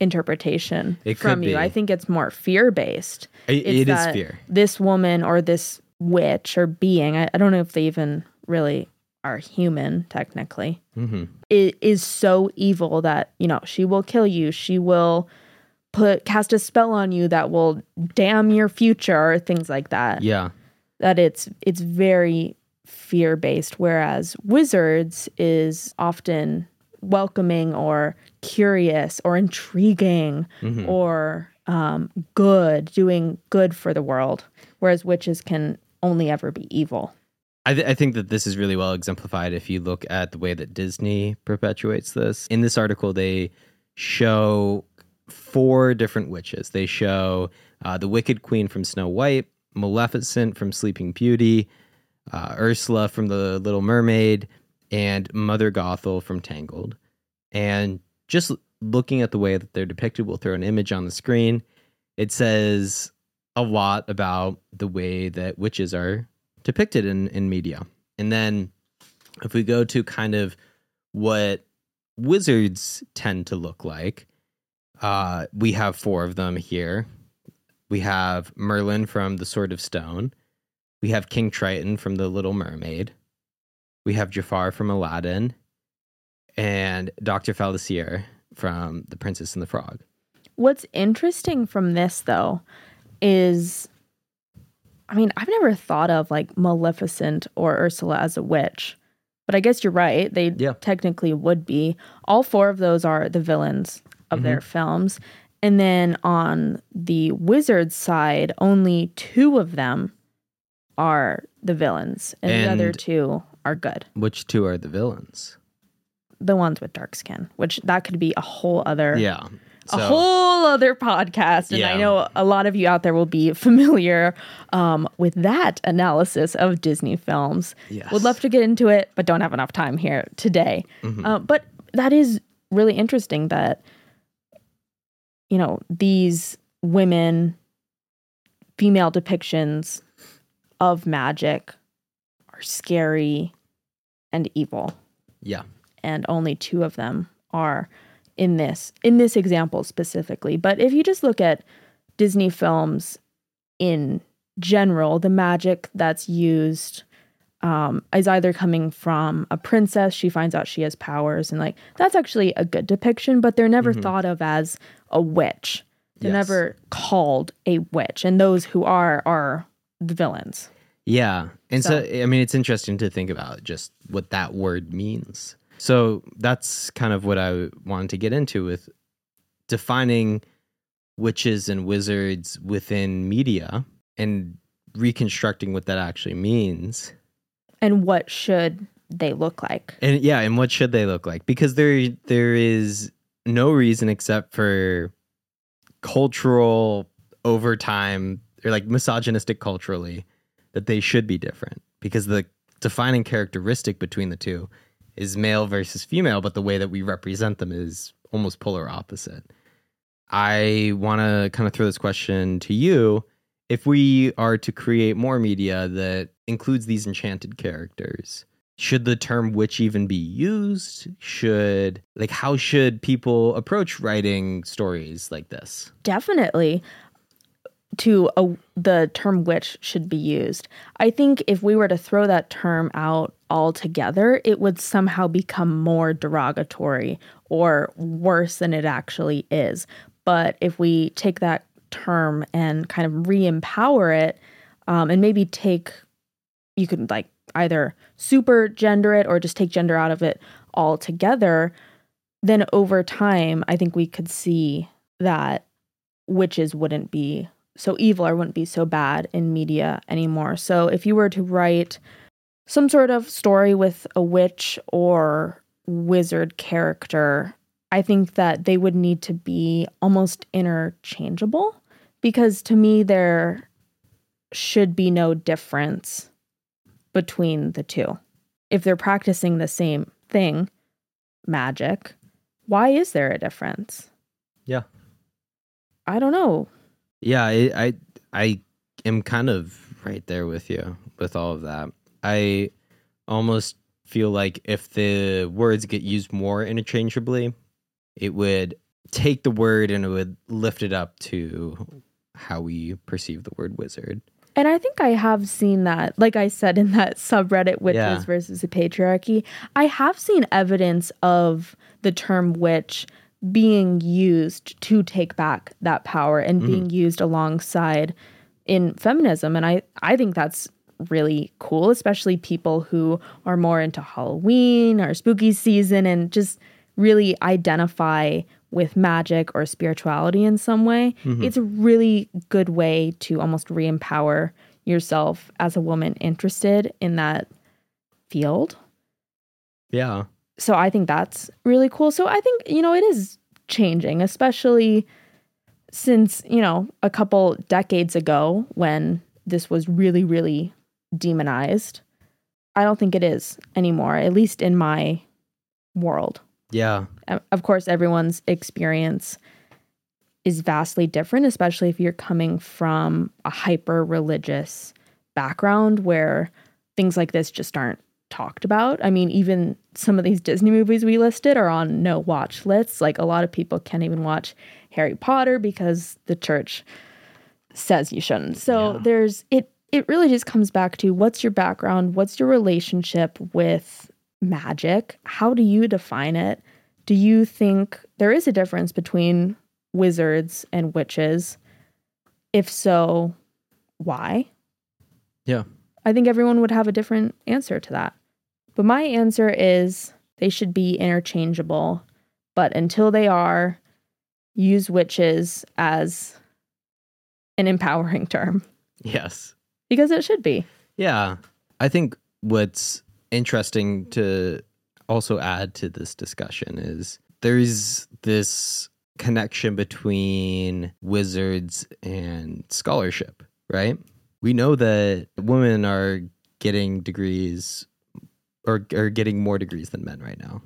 interpretation It from you. be. I think it's more fear based. It- it is fear. This woman or this witch or being, I, I don't know if they even really are human technically, hmm it is so evil that, you know, she will kill you. She will put cast a spell on you that will damn your future or things like that Yeah. that it's it's very fear based whereas wizards is often welcoming or curious or intriguing Mhm. or um, good doing good for the world whereas witches can only ever be evil I, th- I think that this is really well exemplified if you look at the way that Disney perpetuates this. In this article, they show four different witches. They show uh, the Wicked Queen from Snow White, Maleficent from Sleeping Beauty, uh, Ursula from The Little Mermaid, and Mother Gothel from Tangled. And just looking at the way that they're depicted, we'll throw an image on the screen. It says a lot about the way that witches are depicted in, in media. And then if we go to kind of what wizards tend to look like, uh, we have four of them here. We have Merlin from The Sword of Stone. We have King Triton from The Little Mermaid. We have Jafar from Aladdin. And Dr. Facilier from The Princess and the Frog. what's interesting from this though is i mean i've never thought of like maleficent or ursula as a witch but i guess you're right they Yeah. technically would be all four of those are the villains of their films and then on the wizard side only two of them are the villains and, the other two are good Which two are the villains? the ones with dark skin which that could be a whole other Yeah. a whole other podcast. And I know a lot of you out there will be familiar um, with that analysis of Disney films. Yes. Would love to get into it, but don't have enough time here today. Uh, but that is really interesting that, you know, these women, female depictions of magic are scary and evil. Yeah. and only two of them are in this in this example specifically. But if you just look at disney films in general the magic that's used um, is either coming from a princess she finds out she has powers and like that's actually a good depiction but they're never thought of as a witch they're Yes. never called a witch and those who are are the villains Yeah. And so, So- I mean, it's interesting to think about just what that word means. So that's kind of what I wanted to get into with defining witches and wizards within media and reconstructing what that actually means. And what should they look like? And yeah, and what should they look like? Because there there is no reason except for cultural overtime or like misogynistic culturally that they should be different because the defining characteristic between the two is male versus female, but the way that we represent them is almost polar opposite. I want to kind of throw this question to you. If we are to create more media that includes these enchanted characters, should the term witch even be used? Should, like, how should people approach writing stories like this? Definitely to a, the term witch should be used. I think if we were to throw that term out altogether, it would somehow become more derogatory or worse than it actually is. But if we take that term and kind of re empower it um, and maybe take, you could like either super gender it or just take gender out of it altogether, then over time, I think we could see that witches wouldn't be so evil or wouldn't be so bad in media anymore. So if you were to write some sort of story with a witch or wizard character, I think that they would need to be almost interchangeable because to me there should be no difference between the two. If they're practicing the same thing, magic, why is there a difference? Yeah. I don't know. Yeah, I, I I am kind of right there with you with all of that. I almost feel like if the words get used more interchangeably, it would take the word and it would lift it up to how we perceive the word wizard. And I think I have seen that, like I said in that subreddit, witches Yeah. versus the patriarchy. I have seen evidence of the term witch being used to take back that power and mm-hmm. being used alongside in feminism. And I, I think that's really cool, especially people who are more into Halloween or spooky season and just really identify with magic or spirituality in some way. Mm-hmm. It's a really good way to almost re empower yourself as a woman interested in that field. Yeah. So I think that's really cool. So I think, you know, it is changing, especially since, you know, a couple decades ago when this was really, really demonized. I don't think it is anymore, at least in my world. Yeah. Of course, everyone's experience is vastly different, especially if you're coming from a hyper religious background where things like this just aren't talked about. I mean, even some of these Disney movies we listed are on no watch lists. Like a lot of people can't even watch Harry Potter because the church says you shouldn't. So Yeah. there's it it really just comes back to what's your background? What's your relationship with magic? How do you define it? Do you think there is a difference between wizards and witches? If so, why? Yeah. I think everyone would have a different answer to that. But my answer is they should be interchangeable. But until they are, use witches as an empowering term Yes. because it should be. Yeah. I think what's interesting to also add to this discussion is there's this connection between wizards and scholarship, right? We know that women are getting degrees or are getting more degrees than men right now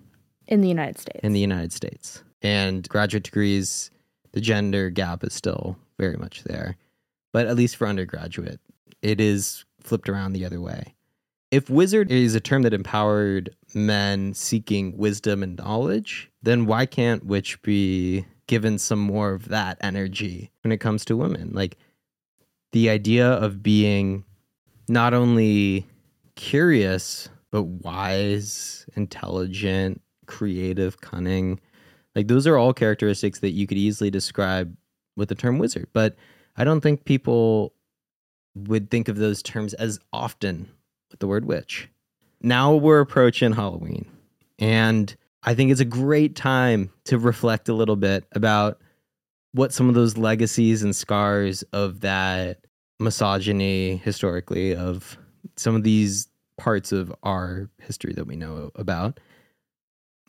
in the United States. in the United States. And graduate degrees, the gender gap is still very much there. But at least for undergraduate, it is flipped around the other way. If wizard is a term that empowered men seeking wisdom and knowledge, then why can't witch be given some more of that energy when it comes to women? Like the idea of being not only curious, but wise, intelligent, creative, cunning. Like those are all characteristics that you could easily describe with the term wizard. But I don't think people would think of those terms as often with the word witch. Now we're approaching Halloween, and I think it's a great time to reflect a little bit about what some of those legacies and scars of that misogyny historically of some of these parts of our history that we know about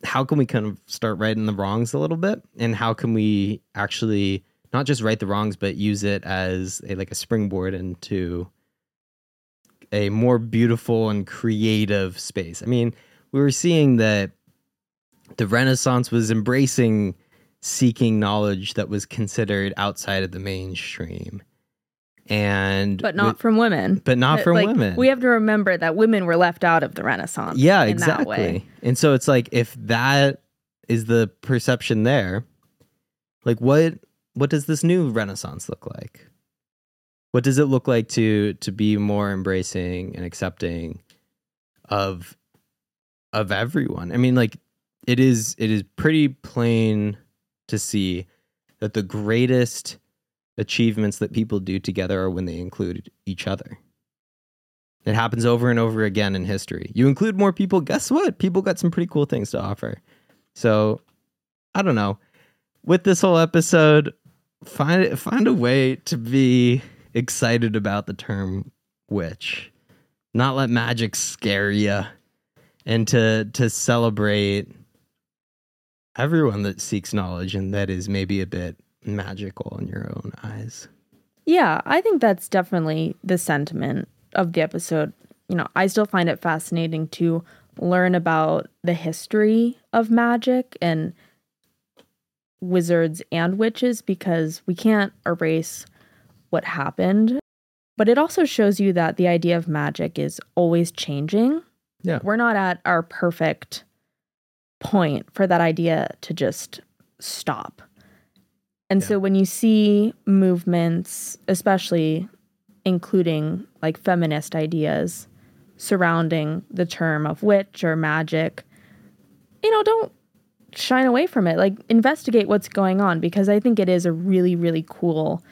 how can we kind of start righting the wrongs a little bit and how can we actually not just right the wrongs but use it as a like a springboard into a more beautiful and creative space i mean we were seeing that the renaissance was embracing seeking knowledge that was considered outside of the mainstream and but not with- from women. but not from like, women We have to remember that women were left out of the Renaissance. yeah in that way. exactly and so it's like if that is the perception there like what what does this new renaissance look like what does it look like to to be more embracing and accepting of of everyone i mean like it is it is pretty plain to see that the greatest achievements that people do together are when they include each other it happens over and over again in history. You include more people, guess what? People got some pretty cool things to offer. So, I don't know. With this whole episode, find find a way to be excited about the term witch. Not let magic scare you and to to celebrate everyone that seeks knowledge and that is maybe a bit magical in your own eyes. Yeah, I think that's definitely the sentiment of the episode. You know, I still find it fascinating to learn about the history of magic and wizards and witches because we can't erase what happened. But it also shows you that the idea of magic is always changing. Yeah. We're not at our perfect point for that idea to just stop. And Yeah. so when you see movements, especially including like feminist ideas surrounding the term of witch or magic, you know, don't shine away from it. Like investigate what's going on because I think it is a really, really cool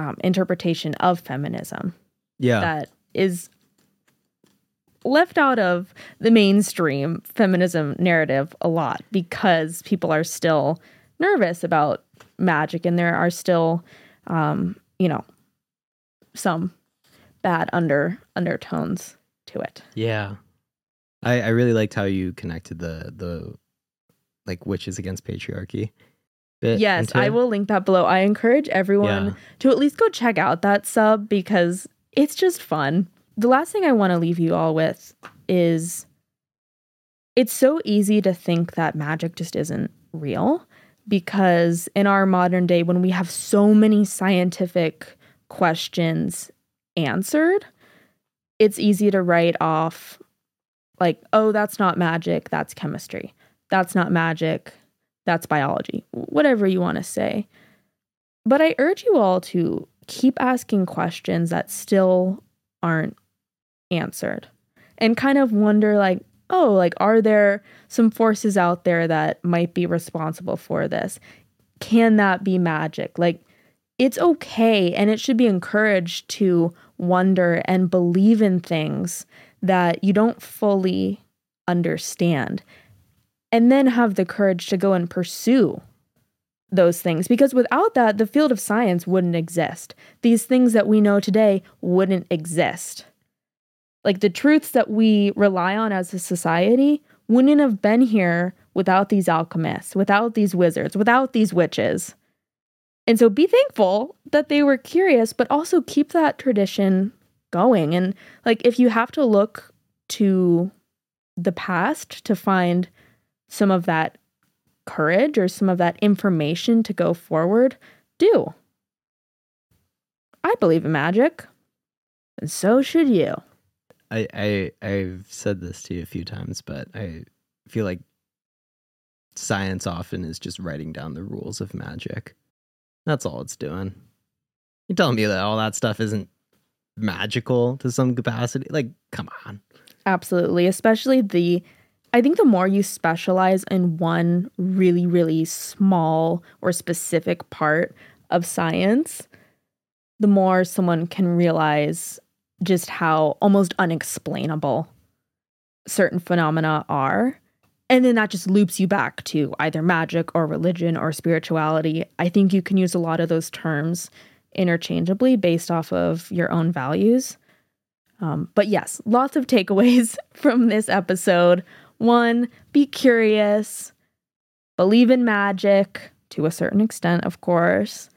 um, interpretation of feminism Yeah. that is left out of the mainstream feminism narrative a lot because people are still nervous about magic and there are still um, you know some bad under undertones to it Yeah. I, I really liked how you connected the the like witches against patriarchy. Yes i will link that below. I encourage everyone Yeah. to at least go check out that sub because it's just fun. The last thing i want to leave you all with is it's so easy to think that magic just isn't real because in our modern day when we have so many scientific questions answered it's easy to write off like oh that's not magic that's chemistry. That's not magic that's biology whatever you want to say. But i urge you all to keep asking questions that still aren't answered and kind of wonder like oh like are there some forces out there that might be responsible for this? Can that be magic? Like it's okay and it should be encouraged to wonder and believe in things that you don't fully understand and then have the courage to go and pursue those things. Because without that the field of science wouldn't exist. These things that we know today wouldn't exist. Like the truths that we rely on as a society wouldn't have been here without these alchemists without these wizards without these witches. And so be thankful that they were curious but also keep that tradition going. And like if you have to look to the past to find some of that courage or some of that information to go forward, do. I believe in magic, and so should you. I, I I've said this to you a few times, but I feel like science often is just writing down the rules of magic. That's all it's doing. You're telling me that all that stuff isn't magical to some capacity? Like, come on. Absolutely, especially the I think the more you specialize in one really really small or specific part of science, the more someone can realize just how almost unexplainable certain phenomena are. And then that just loops you back to either magic or religion or spirituality. I think you can use a lot of those terms interchangeably based off of your own values. Um, but yes, lots of takeaways from this episode. One, be curious, believe in magic to a certain extent, of course,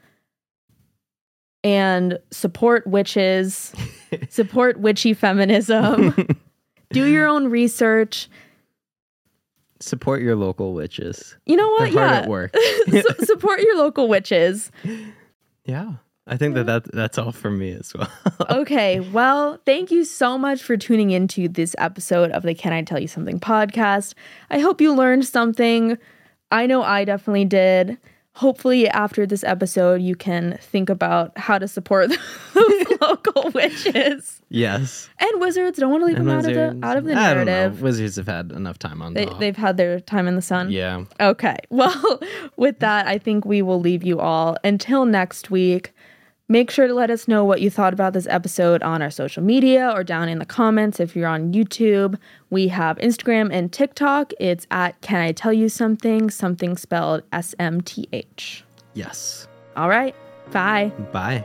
and support witches, support witchy feminism, do your own research. Support your local witches. You know They're what? hard yeah. at work. Su- support your local witches. Yeah. I think that, that that's all for me as well. Okay, well, thank you so much for tuning into this episode of the Can I Tell You Something podcast. I hope you learned something. I know I definitely did. Hopefully, after this episode, you can think about how to support those local witches yes. and wizards. Don't want to leave And them out of the out of the I don't know. narrative. Wizards have had enough time on They, top. they've had their time in the sun. yeah. Okay. Well, with that, I think we will leave you all until next week. Make sure to let us know what you thought about this episode on our social media or down in the comments if you're on YouTube. We have Instagram and TikTok. It's at Can I Tell You Something? Something spelled S M T H. Yes. All right. Bye. Bye.